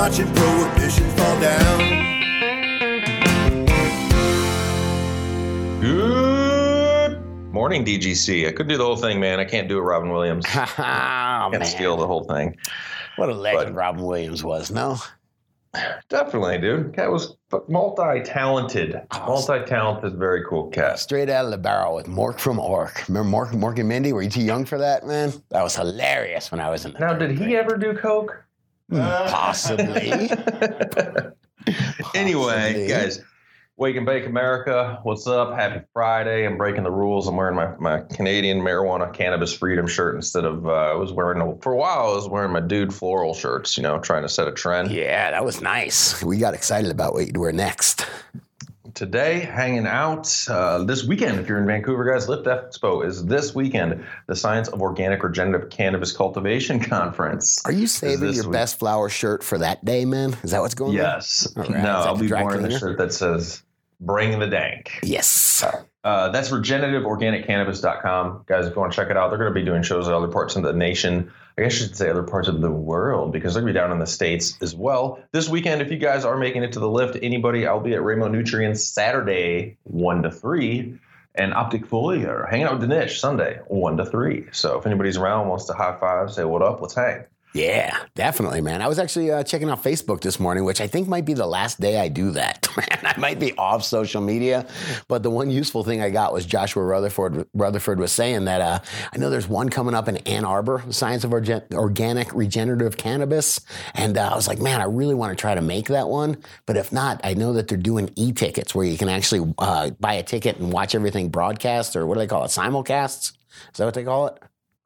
watching prohibition fall down. Good morning, DGC. I couldn't do the whole thing, man. I can't do it, Robin Williams. oh, Can't man. steal the whole thing. What a legend But- Robin Williams was, no? Definitely, dude. Cat was multi-talented. Oh, Multi-talented, very cool cat. Straight out of the barrel with Mork from Ork. Remember Mork, Mork and Mindy? Were you too young for that, man? That was hilarious when I was in the Now, did he grade. ever do coke? Possibly. anyway, guys, Wake and Bake America, what's up? Happy Friday. I'm breaking the rules. I'm wearing my, my Canadian marijuana cannabis freedom shirt instead of, uh, I was wearing, a, for a while, I was wearing my dude floral shirts, you know, trying to set a trend. Yeah, that was nice. We got excited about what you'd wear next. Today, hanging out uh, this weekend, if you're in Vancouver, guys, Lift Expo is this weekend, the Science of Organic Regenerative Cannabis Cultivation Conference. Are you saving your week. best flower shirt for that day, man? Is that what's going on? Yes. Right. No, I'll be wearing the shirt that says "Bring the Dank." Yes. Uh, that's regenerativeorganiccannabis.com. Guys, if you want to check it out, they're going to be doing shows in other parts of the nation. I guess I should say other parts of the world because they're to be down in the States as well. This weekend, if you guys are making it to the lift, anybody, I'll be at Remo Nutrients Saturday, 1 to 3, and Optic Foliar, hanging out with Danish Sunday, 1 to 3. So if anybody's around, wants to high five, say what up, let's hang. Yeah, definitely, man. I was actually uh, checking out Facebook this morning, which I think might be the last day I do that. Man, I might be off social media, but the one useful thing I got was Joshua Rutherford. Rutherford was saying that uh, I know there's one coming up in Ann Arbor, Science of Organ- Organic Regenerative Cannabis, and uh, I was like, man, I really want to try to make that one. But if not, I know that they're doing e-tickets where you can actually uh, buy a ticket and watch everything broadcast, or what do they call it, simulcasts? Is that what they call it?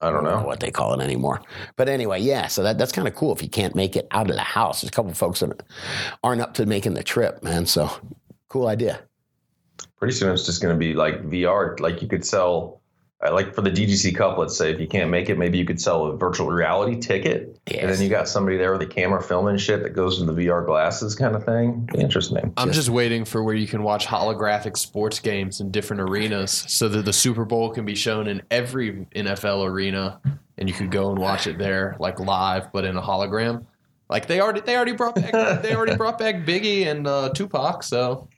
I don't know. what they call it anymore. But anyway, yeah, so that, that's kind of cool if you can't make it out of the house. There's a couple folks that aren't up to making the trip, man. So cool idea. pretty soon it's just going to be like VR. Like you could sell, Uh, like for the DGC Cup, let's say if you can't make it, maybe you could sell a virtual reality ticket, and then you got somebody there with a camera filming shit that goes to the VR glasses kind of thing. Interesting. I'm just waiting for where you can watch holographic sports games in different arenas so that the Super Bowl can be shown in every NFL arena and you could go and watch it there like live but in a hologram. Like they already they already brought back they already brought back Biggie and uh, Tupac, so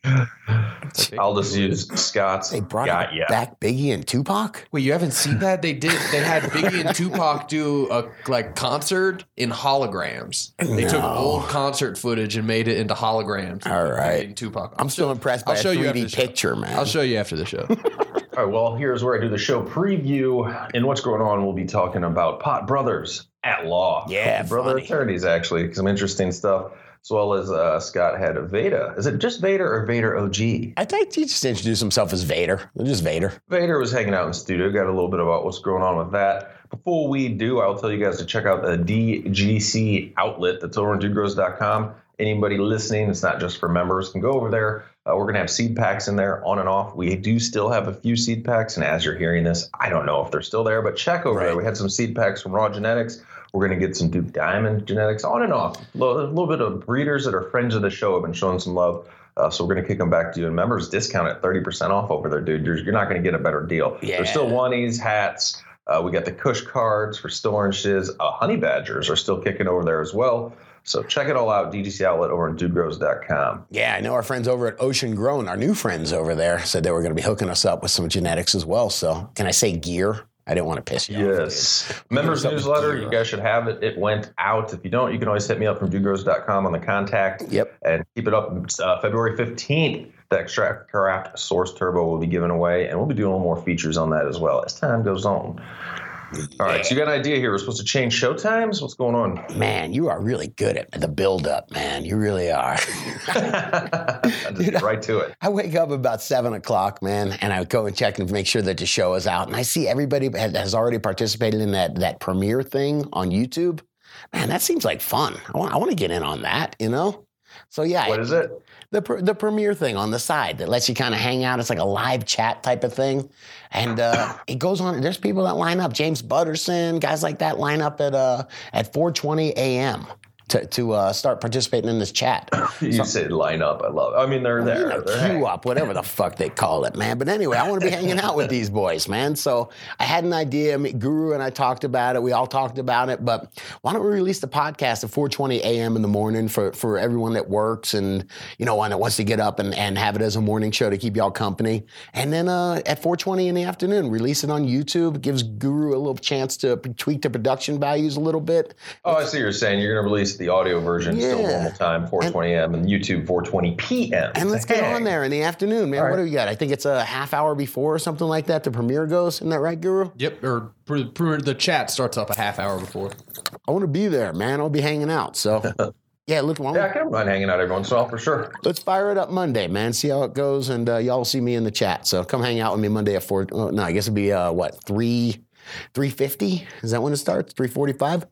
I'll just use Scott's. They brought got ya. back Biggie and Tupac. Wait, you haven't seen that? They did. They had Biggie and Tupac do a like concert in holograms. They took old concert footage and made it into holograms. All right. And Tupac. I'm still impressed by I'll a show you after 3D the show. picture, man. I'll show you after the show. All right, well, here's where I do the show preview. And what's going on, we'll be talking about Pot Brothers at Law. Yeah, Brother funny. attorneys, actually, some interesting stuff, as well as uh, Scott had Vader. Is it just Vader or Vader OG? I think he just introduced himself as Vader. Just Vader. Vader was hanging out in the studio. Got a little bit about what's going on with that. Before we do, I'll tell you guys to check out the DGC outlet that's over on dudegrows.com. Anybody listening, it's not just for members, can go over there. Uh, we're going to have seed packs in there on and off. We do still have a few seed packs. And as you're hearing this, I don't know if they're still there, but check over there. We had some seed packs from Raw Genetics. We're going to get some Duke Diamond genetics on and off. A little, bit of breeders that are friends of the show have been showing some love. Uh, so we're going to kick them back to you. And members discount at 30% off over there, dude. You're, you're not going to get a better deal. Yeah. There's still oneies, hats. Uh, we got the Kush cards for still oranges. Uh, honey badgers are still kicking over there as well. So check it all out. DGC outlet over on dudegrows.com. Yeah, I know our friends over at Ocean Grown, our new friends over there, said they were going to be hooking us up with some genetics as well. So can I say gear? I didn't want to piss you off. Yes. Members newsletter, you guys should have it. It went out. If you don't, you can always hit me up from dudegrows.com on the contact. Yep. And keep it up. Uh, February 15th, the Extract Craft Source Turbo will be given away, and we'll be doing more features on that as well as time goes on. All right, so you got an idea here. We're supposed to change show times? What's going on? Man, you are really good at the build up, man. You really are. Just get right to it. I wake up about seven o'clock, man, and I go and check and make sure that the show is out. And I see everybody has has already participated in that that premiere thing on YouTube. Man, that seems like fun. I want, I want to get in on that, you know? So yeah, What is it? the the premiere thing on the side that lets you kind of hang out. It's like a live chat type of thing, and uh, it goes on. There's people that line up. James Butterson, guys like that line up at uh, at 4:20 a.m. to, to uh, start participating in this chat. You said line up. I love it. I mean, they're You there. know, They're queue up, whatever the fuck they call it, man. But anyway, I want to be hanging out with these boys, man. So I had an idea. I mean, Guru and I talked about it. We all talked about it. But why don't we release the podcast at 4:20 a.m. in the morning for for everyone that works and you know, and that wants to get up and, and have it as a morning show to keep y'all company. And then uh, at 4:20 in the afternoon, release it on YouTube. Gives Guru a little chance to tweak the production values a little bit. Oh, I see what you're saying. You're going to release the audio version still normal time, 4:20 a.m. and YouTube 4:20 p.m. And let's get on there in the afternoon, man. All What right. do we got? I think it's a half hour before or something like that. The premiere goes. Isn't that right, Guru? Yep. Or pr- pr- the chat starts up a half hour before. I want to be there, man. I'll be hanging out. So, yeah, look, why don't Yeah, I can mind hanging out every once in a while for sure. let's fire it up Monday, man. See how it goes, and uh, y'all will see me in the chat. So come hang out with me Monday at four. Oh, no, I guess it'd be uh, what three, three fifty? Is that when it starts? Three forty-five.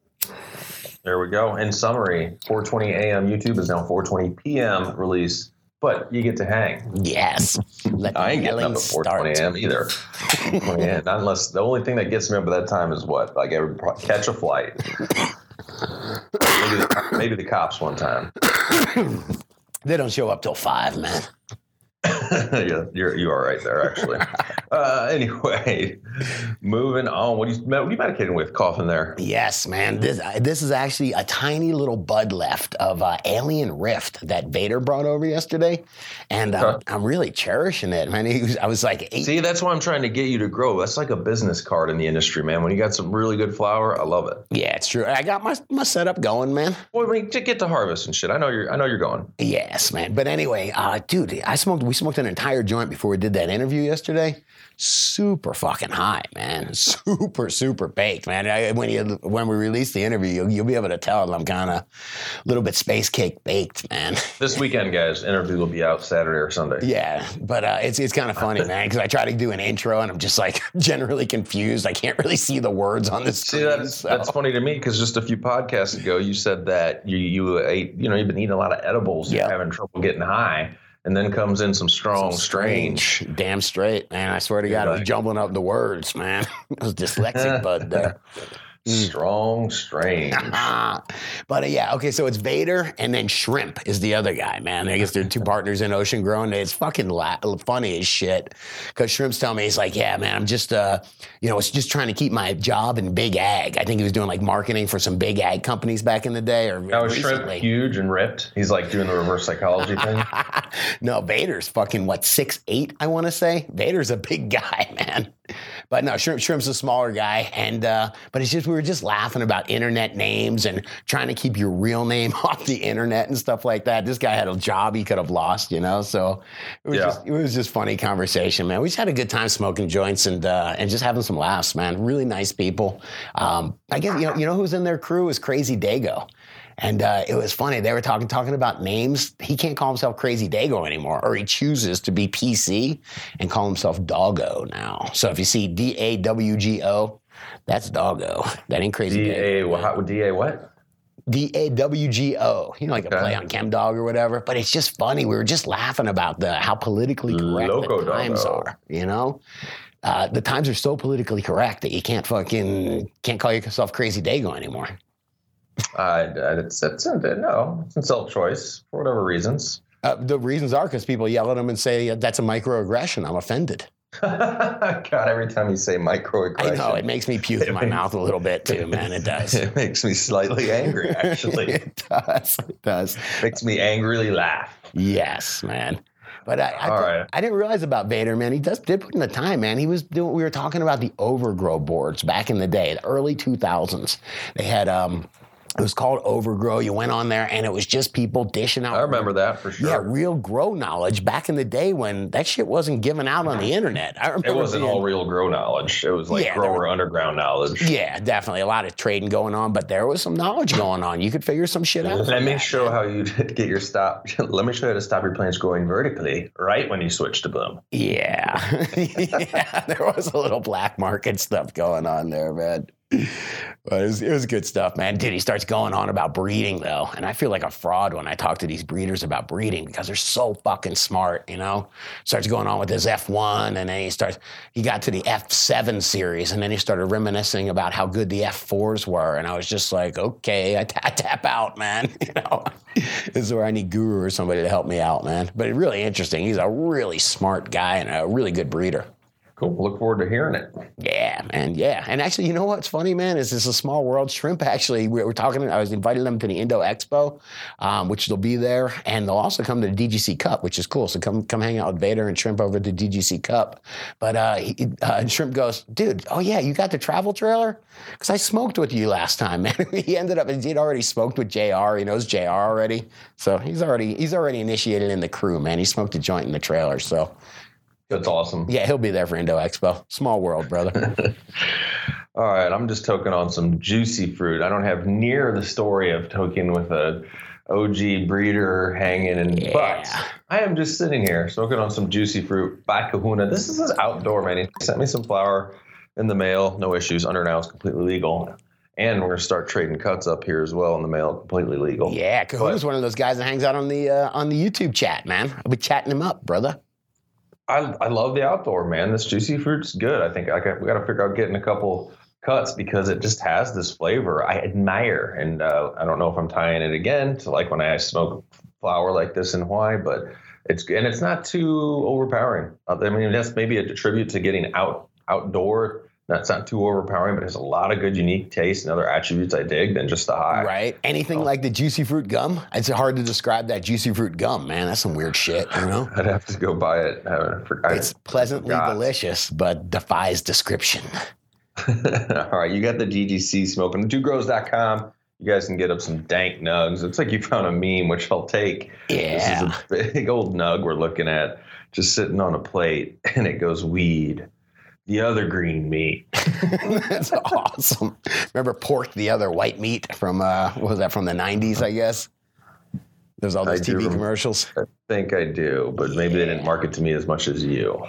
There we go. In summary, 4:20 a.m. YouTube is now 4:20 p.m. release, but you get to hang. Yes. Let I ain't getting up at 4:20 a.m. either. 4:20 a.m. Not unless the only thing that gets me up at that time is what, like every catch a flight. maybe, the, maybe the cops one time. They don't show up till five, man. yeah, you're you are right there actually. Uh, anyway, moving on. What are you what are you medicating with? Coughing there. Yes, man. This this is actually a tiny little bud left of uh, Alien Rift that Vader brought over yesterday, and uh, Okay. I'm really cherishing it, man. He was, I was like, eight, See, that's why I'm trying to get you to grow. That's like a business card in the industry, man. When you got some really good flour, I love it. yeah, it's true. I got my my setup going, man. Well, I mean, to get to harvest and shit. I know you're. I know you're going. Yes, man. But anyway, uh, dude, I smoked. We smoked an entire joint before we did that interview yesterday. Super fucking high, man. Super, super baked, man. I, when you when we release the interview, you'll, you'll be able to tell that I'm kind of a little bit space cake baked, man. This weekend, guys, interview will be out Saturday or Sunday. Yeah, but uh, it's it's kind of funny, man, because I try to do an intro and I'm just like generally confused. I can't really see the words on the See, screen. that's so- that's funny to me because just a few podcasts ago, you said that you you ate, you know, you've been eating a lot of edibles, Yeah. you're having trouble getting high, and then comes in some strong, strange. Damn straight, man. I swear to God, I was jumbling up the words, man. I was dyslexic, bud. There. Strong, strange. But uh, yeah, okay. So it's Vader and then Shrimp is the other guy, man. I guess they're two partners in Ocean Grown. It's fucking la- funny as shit. Because Shrimp's telling me he's like, yeah, man, I'm just, uh, you know, it's just trying to keep my job in big ag. I think he was doing like marketing for some big ag companies back in the day or Now is Shrimp huge and ripped? He's like doing the reverse psychology thing. no, Vader's fucking what six eight? I want to say Vader's a big guy, man. But no, Shrimp, Shrimp's a smaller guy, and uh, but it's just we were just laughing about internet names and trying to keep your real name off the internet and stuff like that. This guy had a job he could have lost, you know. So it was Yeah. just it was just funny conversation, man. We just had a good time smoking joints and uh, and just having some laughs, man. Really nice people. Um, I guess you know you know who's in their crew is Crazy Dago. And uh, it was funny. They were talking talking about names. He can't call himself Crazy Dago anymore, or he chooses to be PC and call himself Doggo now. So if you see D A W G O, that's Doggo. That ain't Crazy D A Dago. what? D A what? D A W G O. You know, like a play on Chem Dog or whatever. But it's just funny. We were just laughing about the how politically correct Loco the times Doggo. are. You know. Uh, the times are so politically correct that you can't fucking can't call yourself Crazy Dago anymore. Uh, it's it's no, it's in self choice for whatever reasons. Uh, the reasons are because people yell at them and say that's a microaggression. I'm offended. God, every time you say microaggression, I know it makes me puke in my mouth a little bit too, man. It does. it makes me slightly angry. Actually, it does. It does. makes me angrily laugh. Yes, man. But I, I, right. I didn't realize about Vader, man. He does did put in the time, man. He was doing. We were talking about the Overgrow boards back in the day, the early two thousands. They had um, it was called Overgrow. You went on there, and it was just people dishing out. I remember that for sure. Yeah, real grow knowledge back in the day when that shit wasn't given out on the internet. I remember It wasn't being- all real grow knowledge. It was like Yeah, grower underground knowledge. Yeah, definitely a lot of trading going on, but there was some knowledge going on. You could figure some shit out. Let me that, show how you get your stop. Let me show you how to stop your plants growing vertically right when you switch to boom. Yeah, yeah. There was a little black market stuff going on there, man. But it was, it was good stuff, man. Dude, he starts going on about breeding, though. And I feel like a fraud when I talk to these breeders about breeding because they're so fucking smart, you know? Starts going on with his F1, and then he starts, he got to the F7 series, and then he started reminiscing about how good the F4s were. And I was just like, okay, I, t- I tap out, man. You know, this is where I need guru or somebody to help me out, man. But really interesting. He's a really smart guy and a really good breeder. Cool. Look forward to hearing it. Yeah, man. Yeah. And actually, you know what's funny, man, is it's a small world. Shrimp, actually, we were talking, I was inviting them to the Indo Expo, um, which they'll be there. And they'll also come to the DGC Cup, which is cool. So come come hang out with Vader and Shrimp over the DGC Cup. But uh, he, uh, Shrimp goes, dude, oh, yeah, you got the travel trailer? Because I smoked with you last time, man. he ended up, he'd already smoked with JR. He knows JR already. So he's already he's already initiated in the crew, man. He smoked a joint in the trailer. So That's awesome. yeah, he'll be there for Indo Expo. Small world, brother. All right, I'm just toking on some juicy fruit. I don't have near the story of toking with a OG breeder hanging in, Yeah. but I am just sitting here soaking on some juicy fruit by Kahuna. This is his outdoor man. He sent me some flour in the mail, no issues. Under now, it's completely legal. And we're gonna start trading cuts up here as well in the mail, completely legal. Yeah, Kahuna's one of those guys that hangs out on the uh, on the YouTube chat, man. I'll be chatting him up, brother. I, I love the outdoor man. This juicy fruit's good. I think I got, we got to figure out getting a couple cuts because it just has this flavor I admire. And uh, I don't know if I'm tying it again to like when I smoke flower like this in Hawaii, but it's and it's not too overpowering. I mean, that's maybe a tribute to getting out outdoor. That's not too overpowering, but it has a lot of good unique taste and other attributes I dig than just the high. Right? Anything oh. like the juicy fruit gum? It's hard to describe that juicy fruit gum, man. That's some weird shit, you know? I'd have to go buy it. I forgot. It's pleasantly forgot. delicious, but defies description. All right, you got the DGC smoking. Dudegrows.com. You guys can get up some dank nugs. Looks like you found a meme, which I'll take. Yeah. This is a big old nug we're looking at, just sitting on a plate, and it goes weed. The other green meat. That's awesome. Remember pork, the other white meat from uh what was that from the 90s, I guess? There's all those do TV remember. commercials. I think I do, but maybe they didn't market to me as much as you.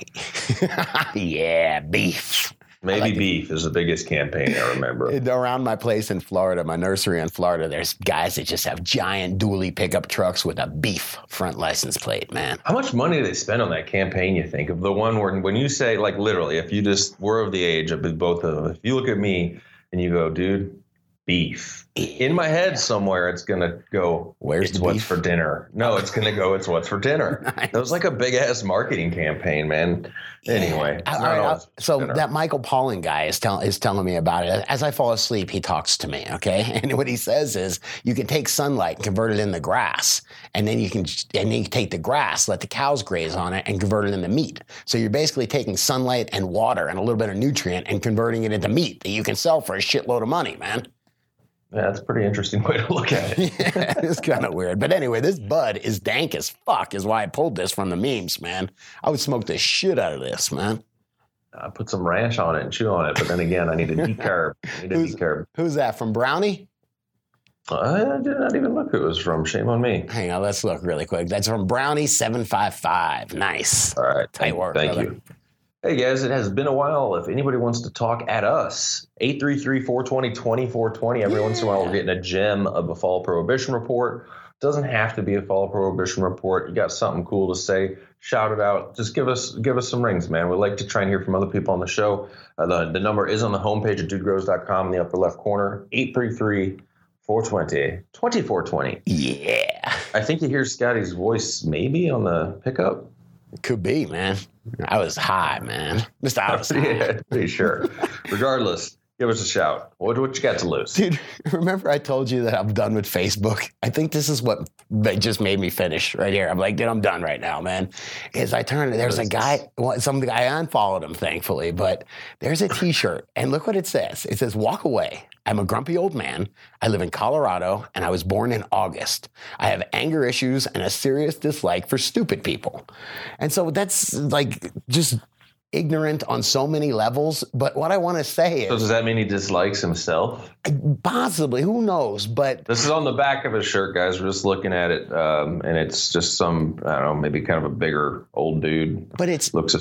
yeah, beef. Maybe beef is the biggest campaign I remember. Around my place in Florida, my nursery in Florida, there's guys that just have giant dually pickup trucks with a beef front license plate, man. How much money do they spend on that campaign? You think of the one where when you say like literally, if you just were of the age of both of them, if you look at me and you go, dude, beef. In my head somewhere, it's gonna go. Where's it's the what's beef? for dinner? No, it's gonna go. It's what's for dinner. Nice. That was like a big ass marketing campaign, man. Anyway, it's I- I- I- so dinner. that Michael Pollan guy is, tell, is telling me about it. As I fall asleep, he talks to me. Okay, and what he says is, you can take sunlight and convert it into grass, and then you can and then you take the grass, let the cows graze on it, and convert it into meat. So you're basically taking sunlight and water and a little bit of nutrient and converting it into meat that you can sell for a shitload of money, man. Yeah, that's a pretty interesting way to look at it. it's kind of weird. But anyway, this bud is dank as fuck, is why I pulled this from the memes, man. I would smoke the shit out of this, man. I put some ranch on it and chew on it, but then again, I need a decarb. I need a Who's- decarb. Who's that from Brownie? I did not even look who it was from. Shame on me. Hang on, let's look really quick. That's from Brownie seven five five. Nice. All right. Tight Thank, work, thank brother. you. Hey guys, it has been a while. If anybody wants to talk at us, 833-420-2420. Every once in a while we're getting a gem of a fall prohibition report. Doesn't have to be a fall prohibition report. You got something cool to say, shout it out. Just give us give us some rings, man. We'd like to try and hear from other people on the show. Uh, the, the number is on the homepage at dudegrows.com in the upper left corner. 833 420 2420. Yeah. I think you hear Scotty's voice maybe on the pickup. Could be, man. I was high, man. Just I was high. yeah, pretty sure. Regardless, give us a shout. What, what you got to lose? Dude, remember I told you that I'm done with Facebook? I think this is what just made me finish right here. I'm like, dude, I'm done right now, man. Is I turned, there's a guy, well, some guy I unfollowed him, thankfully, but there's a T-shirt, and look what it says. It says, "Walk away." I'm a grumpy old man. I live in Colorado, and I was born in August. I have anger issues and a serious dislike for stupid people, and so that's like just ignorant on so many levels. But what I want to say is. So does that mean he dislikes himself? Possibly, who knows? But This is on the back of his shirt, guys. We're just looking at it, um, and it's just some I don't know, maybe kind of a bigger old dude. but it's Looks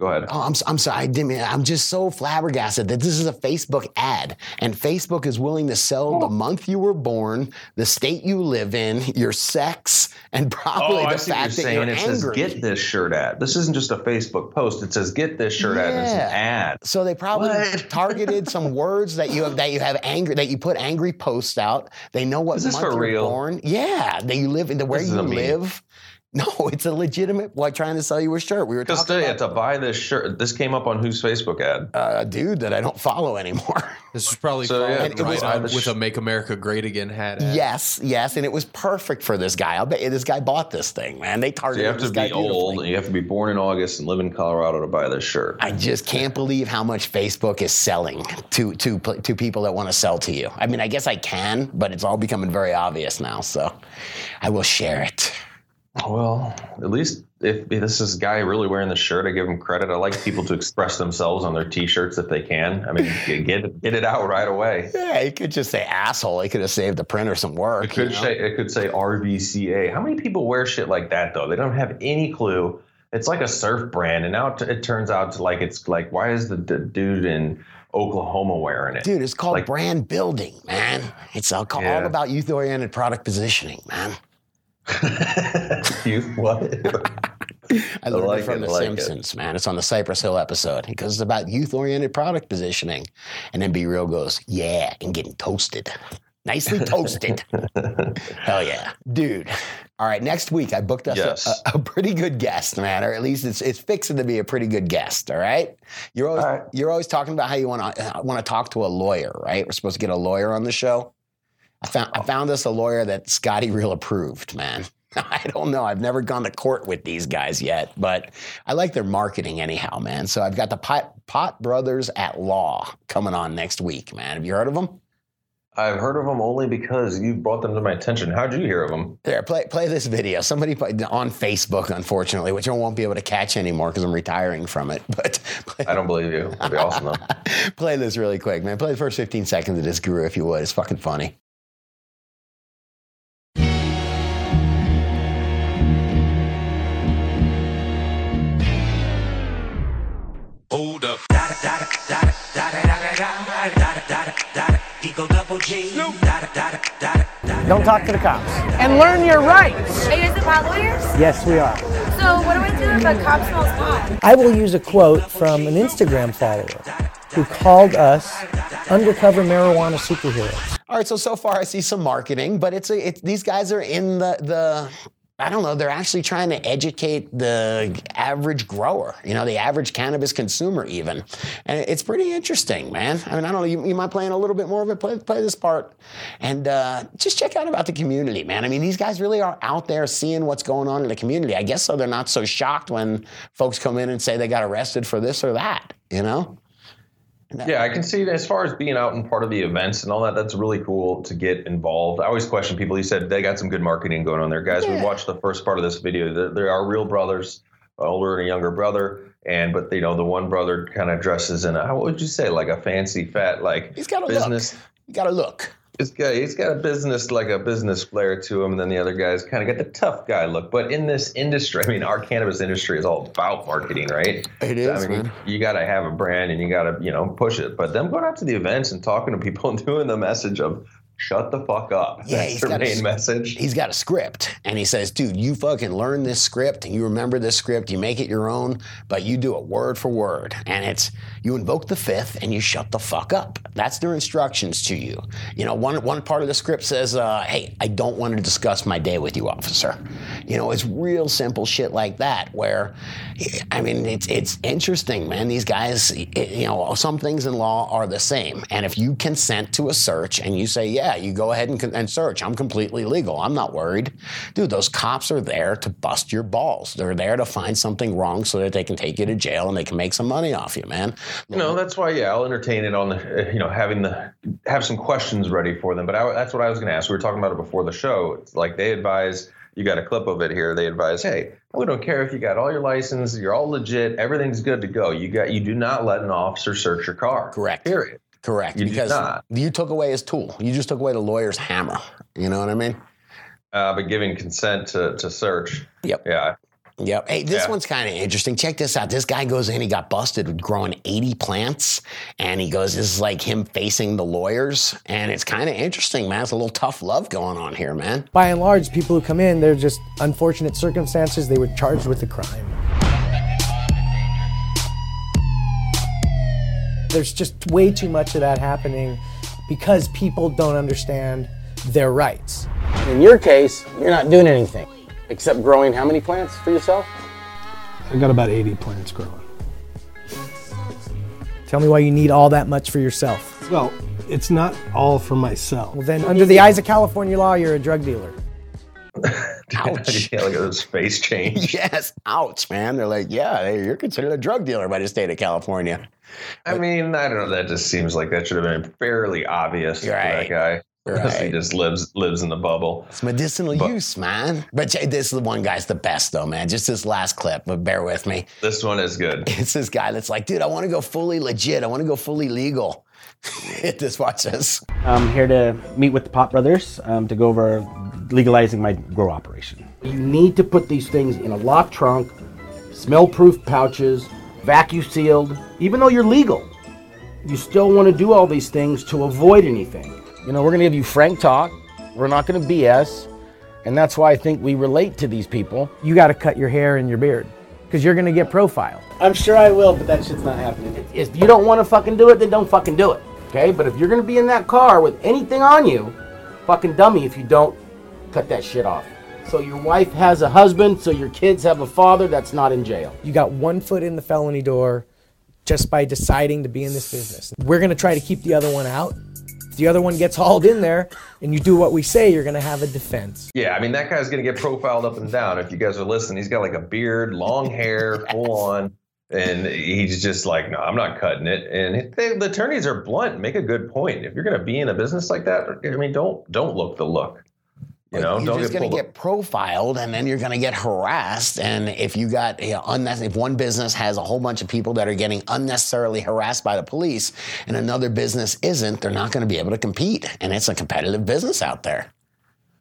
Go ahead. Oh, I'm, s- I'm sorry. I didn't mean, I'm just so flabbergasted that this is a Facebook ad, and Facebook is willing to sell the oh. month you were born, the state you live in, your sex, and probably Oh, I the see what you're fact that saying. you're It says "Get this shirt ad." This isn't just a Facebook post. It says "Get this shirt ad." It's an Yeah. ad. so they probably What? targeted some words that you have that you have angry that you put angry posts out. They know what Is this month for you're real? born. Yeah, that you live in the where This you a meme. live. No, it's a legitimate. Like trying to sell you a shirt. We were Because talking to, about to buy this shirt, this came up on whose Facebook ad? Uh, a dude that I don't follow anymore. This was probably So, yeah, followed and it was- on the with a "Make America Great Again" hat. ad. Yes, yes, and it was perfect for this guy. I'll bet you this guy bought this thing, man. They So targeted you have this to guy be old, and you have to be born in August and live in Colorado to buy this shirt. I just can't believe how much Facebook is selling to to to people that want to sell to you. I mean, I guess I can, but it's all becoming very obvious now. So I will share it. Well, at least if, if this is a guy really wearing the shirt, I give him credit. I like people to express themselves on their T-shirts if they can. I mean, get get it out right away. Yeah, he could just say asshole. He could have saved the printer some work. It could say it could say RVCA. How many people wear shit like that though? They don't have any clue. It's like a surf brand, and now it, it turns out to like it's like why is the d- dude in Oklahoma wearing it? Dude, it's called Like- brand building, man. It's all, all about youth oriented product positioning, man. you what? I learned like it from it, The I like it. Simpsons, man. It's on the Cypress Hill episode because it's about youth oriented product positioning. And then B Real goes, yeah, and getting toasted. Nicely toasted. Hell yeah. Dude. All right, next week I booked us a- Yes. a, a pretty good guest, man, or at least it's it's fixing to be a pretty good guest. All right, you're always right. you're always talking about how you want to uh, want to talk to a lawyer, right? We're supposed to get a lawyer on the show. I oh. found I found us a lawyer that Scotty Real approved, man. I don't know. I've never gone to court with these guys yet, but I like their marketing anyhow, man. So I've got the Pot, Pot Brothers at Law coming on next week, man. Have you heard of them? I've heard of them only because you brought them to my attention. How'd you hear of them? There, play play this video. Somebody put on Facebook, unfortunately, which I won't be able to catch anymore because I'm retiring from it. But I don't believe you. That'd be awesome though. play this really quick, man. Play the first 15 seconds of this guru, if you would. It's fucking funny. Hold up. Don't talk to the cops. And learn your rights. Are you guys the pot lawyers? Yes, we are. So what do I do if a cop smells pot? I will use a quote from an Instagram follower who called us undercover marijuana superheroes. All right, so so far I see some marketing, but it's a it, these guys are in the the I don't know, they're actually trying to educate the average grower, you know, the average cannabis consumer even. And it's pretty interesting, man. I mean, I don't know, you, you might play in a little bit more of it, play, play this part. And uh, just check out about the community, man. I mean, these guys really are out there seeing what's going on in the community. I guess so they're not so shocked when folks come in and say they got arrested for this or that, you know? Yeah, I can see it as far as being out and part of the events and all that. That's really cool to get involved. I always question people. You said they got some good marketing going on there, guys. We watched the first part of this video. There, are real brothers, uh, older and a younger brother, and but you know the one brother kind of dresses in a what would you say like a fancy fat like He's got a business. look. You got a look. He's got he's got a business like a business flair to him, and then the other guys kind of got the tough guy look. But in this industry, I mean, our cannabis industry is all about marketing, right? It is, I mean, man. you got to have a brand and you got to you know push it. But them going out to the events and talking to people and doing the message of shut the fuck up. Yeah, That's he's the got a main s- message. he's got a script and he says, dude, you fucking learn this script and you remember this script, you make it your own, but you do it word for word. And it's you invoke the fifth and you shut the fuck up. That's their instructions to you. You know, one one part of the script says, uh, hey, I don't want to discuss my day with you, officer. You know, it's real simple shit like that where I mean it's it's interesting, man. These guys you know, some things in law are the same. And if you consent to a search and you say, yeah, you go ahead and, and search, I'm completely legal. I'm not worried. Dude, those cops are there to bust your balls. They're there to find something wrong so that they can take you to jail and they can make some money off you, man. You know, that's why, yeah, I'll entertain it on the, uh, you know, having the, have some questions ready for them. But I, that's what I was going to ask. We were talking about it before the show. It's like they advise, you got a clip of it here. They advise, hey, we don't care if you got all your license, you're all legit, everything's good to go. You got, you do not let an officer search your car. Correct. Period. Correct. You do because not. you took away his tool. You just took away the lawyer's hammer. You know what I mean? Uh, but giving consent to, to search. Yep. Yeah. Yep. Hey, this Yeah. one's kind of interesting. Check this out. This guy goes in, he got busted with growing 80 plants. And he goes, This is like him facing the lawyers. And it's kind of interesting, man. It's a little tough love going on here, man. By and large, people who come in, they're just unfortunate circumstances. They were charged with a crime. There's just way too much of that happening because people don't understand their rights. In your case, you're not doing anything except growing how many plants for yourself? I've got about 80 plants growing. Tell me why you need all that much for yourself. Well, it's not all for myself. Well, then, under the eyes of California law, you're a drug dealer. Ouch. yeah, look at those face change. Yes, ouch, man. They're like, Yeah, you're considered a drug dealer by the state of California. I mean, I don't know. That just seems like that should have been fairly obvious to Right. that guy. Unless he just lives lives in the bubble. It's medicinal use, man. But ch- this is the one guy's the best, though, man. Just this last clip, but bear with me. This one is good. It's this guy that's like, dude, I want to go fully legit. I want to go fully legal. Hit this watch this. I'm here to meet with the Pot Brothers um, to go over legalizing my grow operation. You need to put these things in a locked trunk, smell-proof pouches, vacuum sealed. Even though you're legal, you still want to do all these things to avoid anything. You know, we're going to give you frank talk. We're not going to BS. And that's why I think we relate to these people. You got to cut your hair and your beard because you're going to get profiled. I'm sure I will, but that shit's not happening. If you don't want to fucking do it, then don't fucking do it. Okay? But if you're going to be in that car with anything on you, fucking dummy if you don't cut that shit off. So your wife has a husband, so your kids have a father that's not in jail. You got one foot in the felony door just by deciding to be in this business. We're going to try to keep the other one out. If the other one gets hauled in there and you do what we say, you're going to have a defense. Yeah, I mean that guy's gonna get profiled up and down. If you guys are listening, he's got like a beard, long hair, full on, and he's just like, no, I'm not cutting it. And they, the attorneys are blunt, make a good point. If you're gonna be in a business like that, I mean, don't don't look the look. You know, you're just going to get profiled, and then you're going to get harassed. And if you got you know, unnecess- if one business has a whole bunch of people that are getting unnecessarily harassed by the police, and another business isn't, they're not going to be able to compete. And it's a competitive business out there.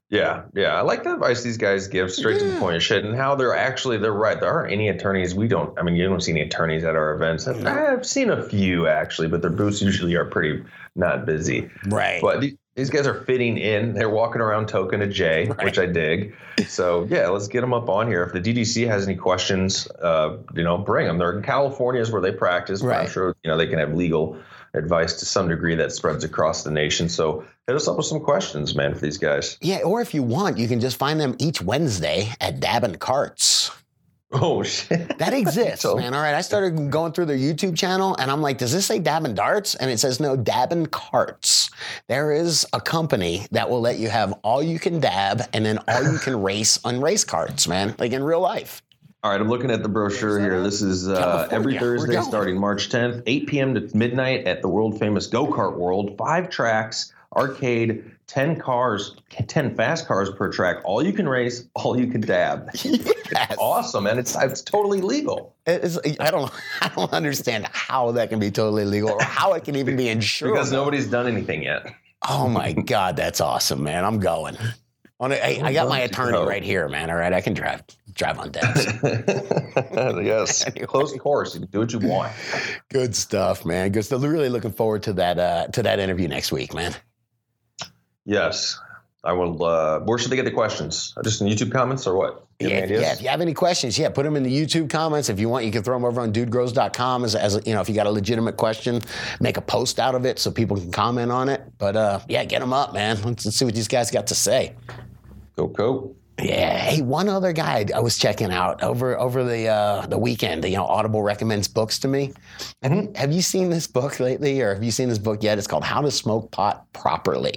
Yeah, yeah. I like the advice these guys give straight to the point of shit and how they're actually they're right. There aren't any attorneys. We don't I mean you don't see any attorneys at our events. I've seen a few actually, but their booths usually are pretty not busy. Right. But the- these guys are fitting in. They're walking around token a J, which I dig. So yeah, let's get them up on here. If the DGC has any questions, uh, you know, bring them. They're in California is where they practice. But I'm Right. sure you know they can have legal advice to some degree that spreads across the nation. So hit us up with some questions, man, for these guys. Yeah, or if you want, you can just find them each Wednesday at Dab and Carts. Oh shit. That exists, So- man. All right, I started going through their YouTube channel, and I'm like, does this say Dab and Darts? And it says no, Dab and Carts. There is a company that will let you have all you can dab and then all you can race on race carts, man, like in real life. All right, I'm looking at the brochure here. This is uh, every Thursday starting March 10th, 8 p.m. to midnight at the world famous Go Kart World. Five tracks, arcade, 10 cars, 10 fast cars per track. All you can race, all you can dab. Yes. Awesome, and it's it's totally legal. It's, I don't, I don't understand how that can be totally legal or how it can even be insured. Because nobody's done anything yet. Oh my God, that's awesome, man. I'm going. On I, I got my attorney right here, man. All right, I can drive drive on dabs. yes, close course. You can do what you want. Good stuff, man. Good stuff. Really looking forward to that uh, to that interview next week, man. Yes, I will. Uh, where should they get the questions? Just in YouTube comments or what? Yeah, if, yeah, if you have any questions, yeah, put them in the YouTube comments. If you want, you can throw them over on dudegrows.com as, as you know, if you got a legitimate question, make a post out of it so people can comment on it. But uh, yeah, get them up, man. Let's, let's see what these guys got to say. Go, go. Yeah. Hey, one other guy I was checking out over over the uh, the weekend. You know, Audible recommends books to me. Have, you, have you seen this book lately, or have you seen this book yet? It's called How to Smoke Pot Properly.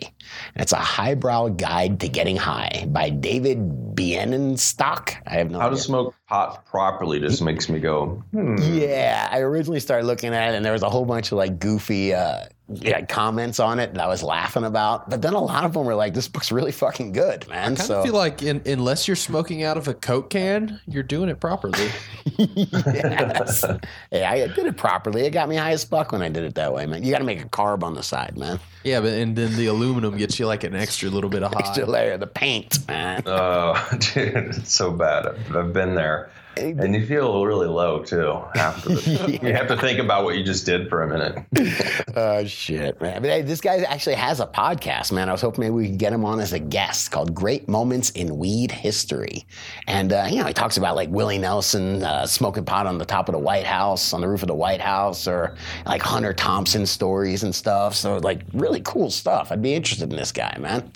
And it's a highbrow guide to getting high by David Bienenstock. I have no How to smoke pot properly just makes me go, hmm. Yeah, I originally started looking at it, and there was a whole bunch of like goofy uh, yeah, comments on it that I was laughing about. But then a lot of them were like, "This book's really fucking good, man." I kind so of feel like in, unless you're smoking out of a Coke can, you're doing it properly. yes. yeah, I did it properly. It got me high as fuck when I did it that way, man. You got to make a carb on the side, man. Yeah, but and then the aluminum gets you like an extra little bit of high. Extra layer, the paint, man. Oh, dude, it's so bad. I've, I've been there. And you feel really low too after the, You have to think about what you just did for a minute. Oh shit, man! But hey, this guy actually has a podcast, man. I was hoping maybe we could get him on as a guest called "Great Moments in Weed History," and uh, you know he talks about like Willie Nelson uh, smoking pot on the top of the White House, on the roof of the White House, or like Hunter Thompson stories and stuff. So like really cool stuff. I'd be interested in this guy, man.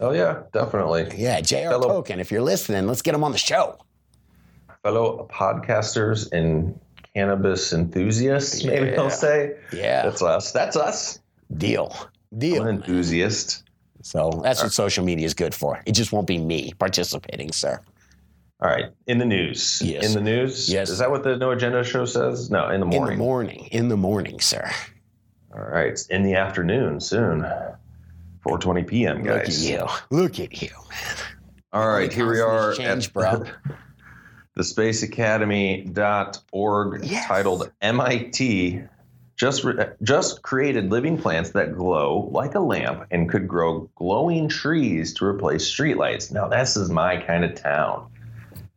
Oh yeah, definitely. Yeah, J.R. Fellow- Token, if you're listening, let's get him on the show. Fellow podcasters and cannabis enthusiasts, maybe Yeah. they'll say. Yeah, That's us. That's us. deal, I'm deal. an enthusiast. So that's what social media is good for. It just won't be me participating, sir. All right. In the news. Yes. In the news. Yes. Is that what the No Agenda show says? No, in the morning. In the morning. morning, in the morning, sir. All right. In the afternoon soon. 4:20 p.m. guys. Look at you. Look at you. Man. All right. Here we are Change, at bro. the spaceacademy.org Yes. titled MIT just re- just created living plants that glow like a lamp and could grow glowing trees to replace streetlights. Now this is my kind of town.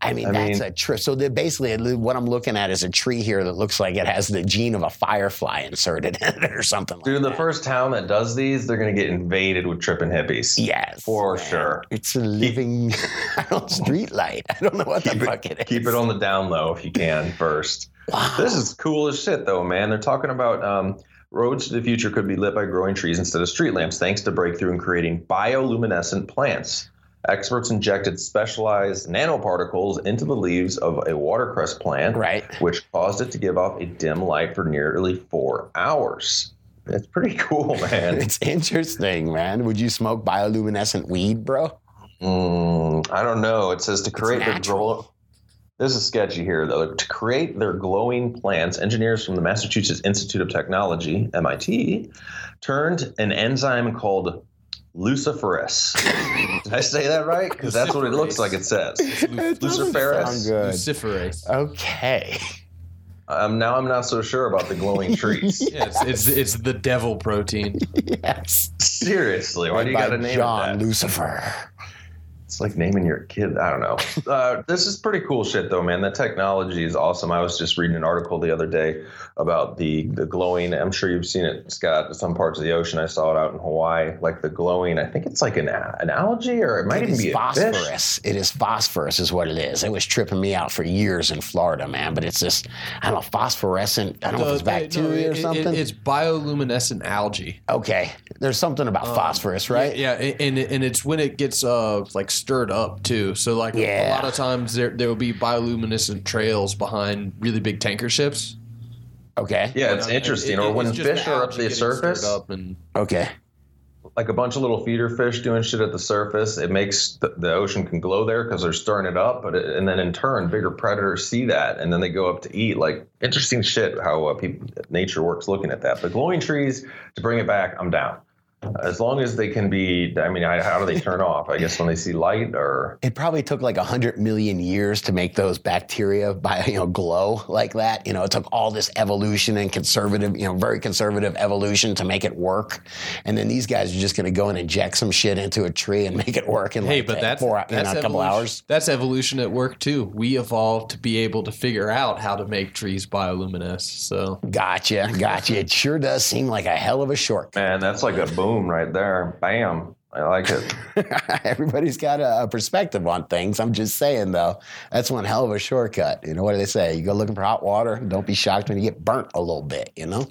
I mean, I that's mean- a tree. So they're basically, what I'm looking at is a tree here that looks like it has the gene of a firefly inserted in it or something like Dude, the first town that does these, they're gonna get invaded with tripping hippies. Yes. For man. sure. It's a living street light. I don't know what the Keep fuck it, it is. keep it on the down low if you can first. Wow. This is cool as shit, though, man. They're talking about um, roads to the future could be lit by growing trees instead of street lamps, thanks to breakthrough in creating bioluminescent plants. Experts injected specialized nanoparticles into the leaves of a watercress plant, Right. which caused it to give off a dim light for nearly four hours. That's pretty cool, man. It's interesting, man. Would you smoke bioluminescent weed, bro? Mm, I don't know. It says to create the glow. This is sketchy here, though. To create their glowing plants, engineers from the Massachusetts Institute of Technology (MIT) turned an enzyme called luciferase. Did I say that right? Because that's what it looks like. It says luciferase. Sound good. Luciferase. Okay. Um, now I'm not so sure about the glowing trees. Yeah, it's, it's it's the devil protein. Yes. Seriously, why do you got to name John it that? Lucifer. It's like naming your kid. I don't know. Uh, this is pretty cool shit, though, man. The technology is awesome. I was just reading an article the other day about the the glowing. I'm sure you've seen it, Scott. Some parts of the ocean. I saw it out in Hawaii. Like the glowing. I think it's like an an algae, or it might It even is be a phosphorus. fish. It is phosphorus, is what it is. It was tripping me out for years in Florida, man. But it's just, I don't know, phosphorescent. I don't know if it's Uh, no, bacteria it- or it- something. it's bioluminescent algae. okay, there's something about phosphorus, right? Um, Yeah, yeah, and and it's when it gets uh like stirred up too. So like a lot of times there there will be bioluminescent trails behind really big tanker ships. Okay. Yeah, it's it- interesting. it- or it's when fish are up algae the surface, up and Okay. like a bunch of little feeder fish doing shit at the surface, it makes the, the ocean can glow there because they're stirring it up. But it, and then in turn, bigger predators see that, and then they go up to eat. Like interesting shit how uh, people nature works looking at that. But glowing trees to bring it back, I'm down. As long as they can be, I mean, I, how do they turn off? I guess when they see light, or It probably took like a hundred million years to make those bacteria by you know glow like that. You know, it took all this evolution and conservative, you know, very conservative evolution to make it work. And then these guys are just going to go and inject some shit into a tree and make it work in hey, like but that's four, in that's a couple evolution- hours. That's evolution at work too. We evolved to be able to figure out how to make trees bioluminescent So Gotcha, gotcha. It sure does seem like a hell of a shortcut. man, that's like a boom right there. Bam, I like it. Everybody's got a, a perspective on things. I'm just saying though, that's one hell of a shortcut. You know what do they say? You go looking for hot water. Don't be shocked when you get burnt a little bit. You know.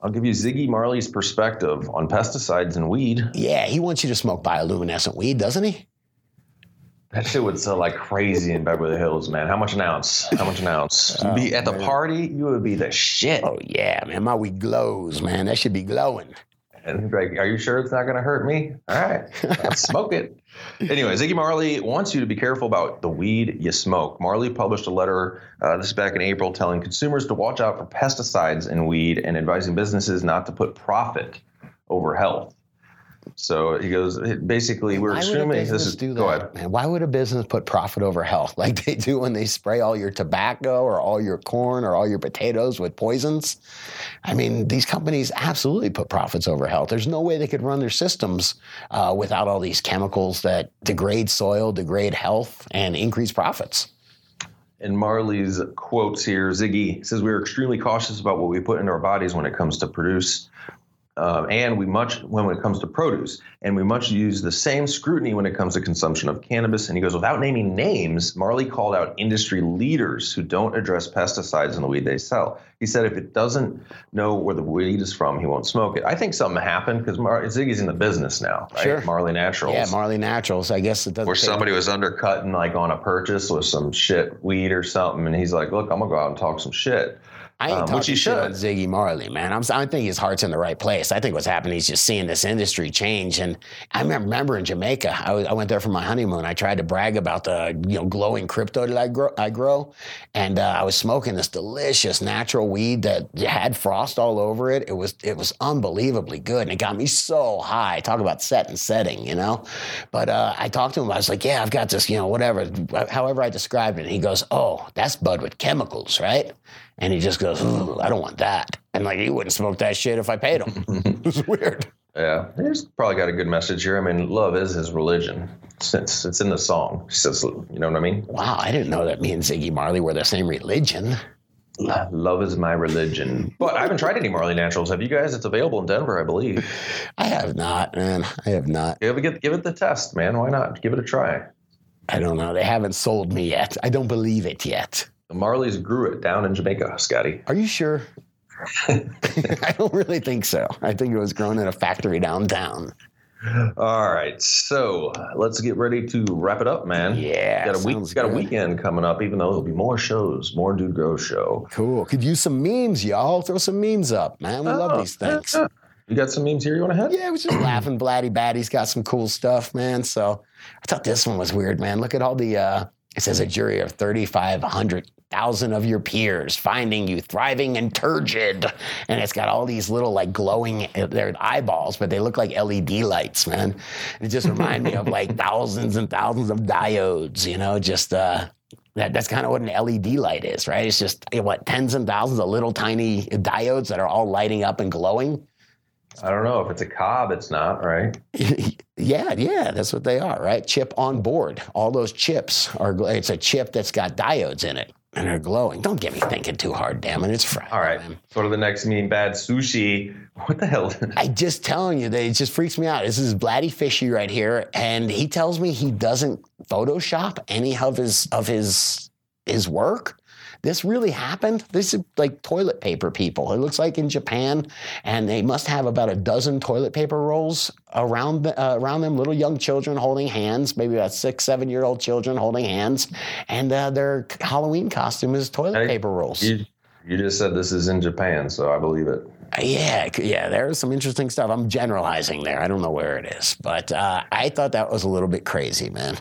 I'll give you Ziggy Marley's perspective on pesticides and weed. Yeah, he wants you to smoke bioluminescent weed, doesn't he? That shit would sell like crazy in Beverly Hills, man. How much an ounce? How much an ounce? You'd be oh, at the party, you would be the shit. Oh yeah, man, my weed glows, man. That should be glowing. And he'd like, are you sure it's not going to hurt me? All right, let's smoke it. Anyway, Ziggy Marley wants you to be careful about the weed you smoke. Marley published a letter, uh, this is back in April, telling consumers to watch out for pesticides in weed and advising businesses not to put profit over health. So he goes, basically, we're Why would a extremely. This is do go ahead. man? Why would a business put profit over health like they do when they spray all your tobacco or all your corn or all your potatoes with poisons? I mean, these companies absolutely put profits over health. There's no way they could run their systems uh, without all these chemicals that degrade soil, degrade health, and increase profits. And Marley's quotes here Ziggy says, We are extremely cautious about what we put into our bodies when it comes to produce. Um, and we much when it comes to produce, and we much use the same scrutiny when it comes to consumption of cannabis. And he goes, without naming names, Marley called out industry leaders who don't address pesticides in the weed they sell. He said, if it doesn't know where the weed is from, he won't smoke it. I think something happened because Mar- Ziggy's in the business now, right? Sure. Marley Naturals. Yeah, Marley Naturals. I guess it doesn't. where somebody was undercutting like on a purchase with some shit weed or something, and he's like, "Look, I'm gonna go out and talk some shit." I ain't um, talking shit on should. Ziggy Marley, man. I'm, I think his heart's in the right place. I think what's happening, he's just seeing this industry change. And I remember, remember in Jamaica, I, was, I went there for my honeymoon. I tried to brag about the you know glowing crypto that I grow, I grow, and uh, I was smoking this delicious natural weed that had frost all over it. It was it was unbelievably good, and it got me so high. Talk about set and setting, you know. But uh, I talked to him. I was like, "Yeah, I've got this, you know, whatever." However, I described it, and he goes, "Oh, that's bud with chemicals, right?" And he just goes, I don't want that. And like, he wouldn't smoke that shit if I paid him. it's weird. Yeah, he's probably got a good message here. I mean, love is his religion. It's, it's, it's in the song. Says, you know what I mean? Wow, I didn't know that me and Ziggy Marley were the same religion. Love is my religion. But I haven't tried any Marley Naturals. Have you guys? It's available in Denver, I believe. I have not, man. I have not. Give it, give it the test, man. Why not? Give it a try. I don't know. They haven't sold me yet. I don't believe it yet. The Marleys grew it down in Jamaica, Scotty. Are you sure? I don't really think so. I think it was grown in a factory downtown. All right, so let's get ready to wrap it up, man. Yeah, got a week, got a weekend coming up. Even though there'll be more shows, more Dude Grow show. Cool. Could use some memes, y'all. Throw some memes up, man. We love these things. You got some memes here you want to hit? Yeah, was just laughing. Blatty Batty's got some cool stuff, man. So I thought this one was weird, man. Look at all the, uh, it says a jury of 3,500,000 of your peers finding you thriving and turgid. And it's got all these little like glowing, they're eyeballs, but they look like LED lights, man. It just reminded me of like thousands and thousands of diodes, you know, just, uh, that, that's kind of what an LED light is, right? It's just eh, what tens and thousands of little tiny diodes that are all lighting up and glowing. I don't know if it's a cob. It's not right. Yeah, yeah, that's what they are, right? Chip on board. All those chips are. It's a chip that's got diodes in it and they're glowing. Don't get me thinking too hard, damn it. It's Friday. All right. So to the next mean Bad sushi. What the hell? I'm just telling you that it just freaks me out. This is Blatty Fishy right here, and he tells me he doesn't Photoshop any of his of his his work. This really happened. This is like toilet paper people. It looks like in Japan, and they must have about a dozen toilet paper rolls around the, uh, around them. Little young children holding hands, maybe about six, seven year old children holding hands, and uh, their Halloween costume is toilet paper rolls. You, you just said this is in Japan, so I believe it. Uh, Yeah, yeah, there's some interesting stuff. I'm generalizing there. I don't know where it is, but uh, I thought that was a little bit crazy, man.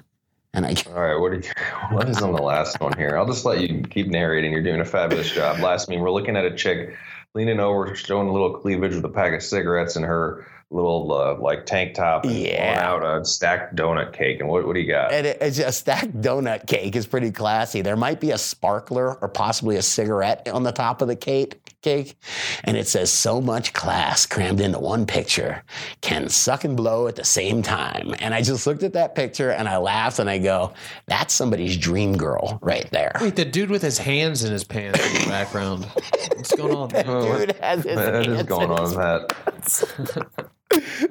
And I, All right, what you, what is on the last one here? I'll just let you keep narrating. You're doing a fabulous job. Last meme, we're looking at a chick leaning over, showing a little cleavage with a pack of cigarettes and her little uh, like tank top, and Yeah. out a stacked donut cake. And what, what do you got? and it, it's a stacked donut cake is pretty classy. There might be a sparkler or possibly a cigarette on the top of the cake. Cake, and it says so much class crammed into one picture can suck and blow at the same time. And I just looked at that picture and I laughed and I go, "That's somebody's dream girl right there." Wait, the dude with his hands in his pants in the background. What's going on? there? Dude has his What is hands going in on his with that?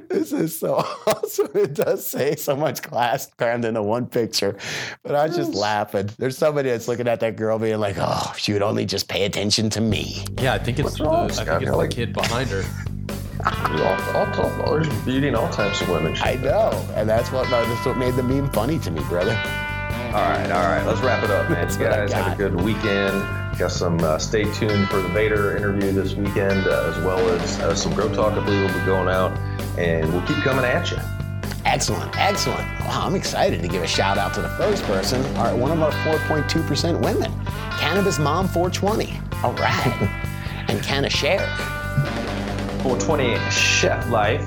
This is so awesome. It does say so much class crammed into one picture. But I was just laughing. There's somebody that's looking at that girl being like, oh, she would only just pay attention to me. Yeah, I think it's the, wrong, I Scott? think it's You're the like- kid behind her. All, all, all, there's beauty in all types of women. I know. And that's what, that's what made the meme funny to me, brother. All right, all right. Let's wrap it up, man. That's You guys have a good weekend. Got some. Uh, stay tuned for the Vader interview this weekend, uh, as well as uh, some Grow Talk. I believe will be going out, and we'll keep coming at you. Excellent, excellent. Wow, I'm excited to give a shout out to the first person, our, one of our 4.2% women, Cannabis Mom 420. All right. and Canna Share. 420 Chef Life,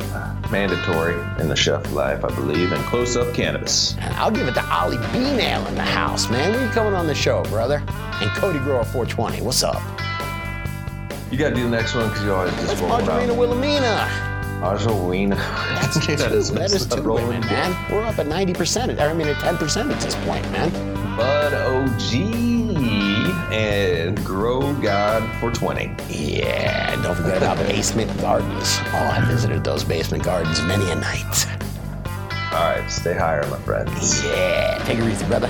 mandatory in the Chef Life, I believe, and Close Up Cannabis. And I'll give it to Ollie B Nail in the house, man. When you coming on the show, brother? And Cody Grower 420. What's up? You got to do the next one because you always just That's roll it Margarina. Wilhelmina. Argelina. That's two. that is, that is two rolling women, man. We're up at 90%. I mean, at 10% at this point, man. Bud OG. and grow God for 20. Yeah, and don't forget about basement gardens. Oh, I visited those basement gardens many a night. All right, stay higher, my friends. Yeah, take it easy, brother.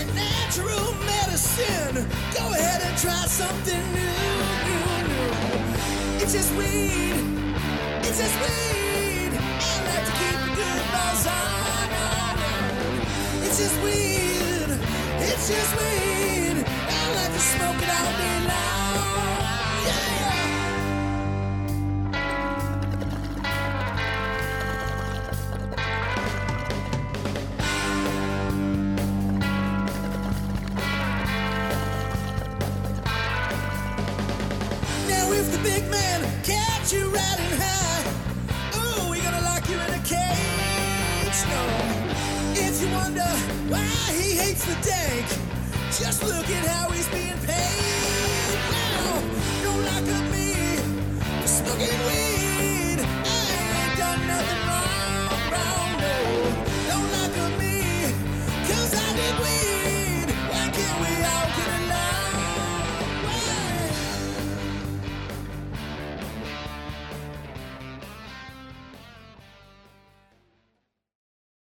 natural medicine. Go ahead and try something new, new, new. It's just weed. It's just weed. I like to keep a good buzz on, on, on. It's just weed. It's just weed. I like to smoke it all day long. Just look at how he's being paid.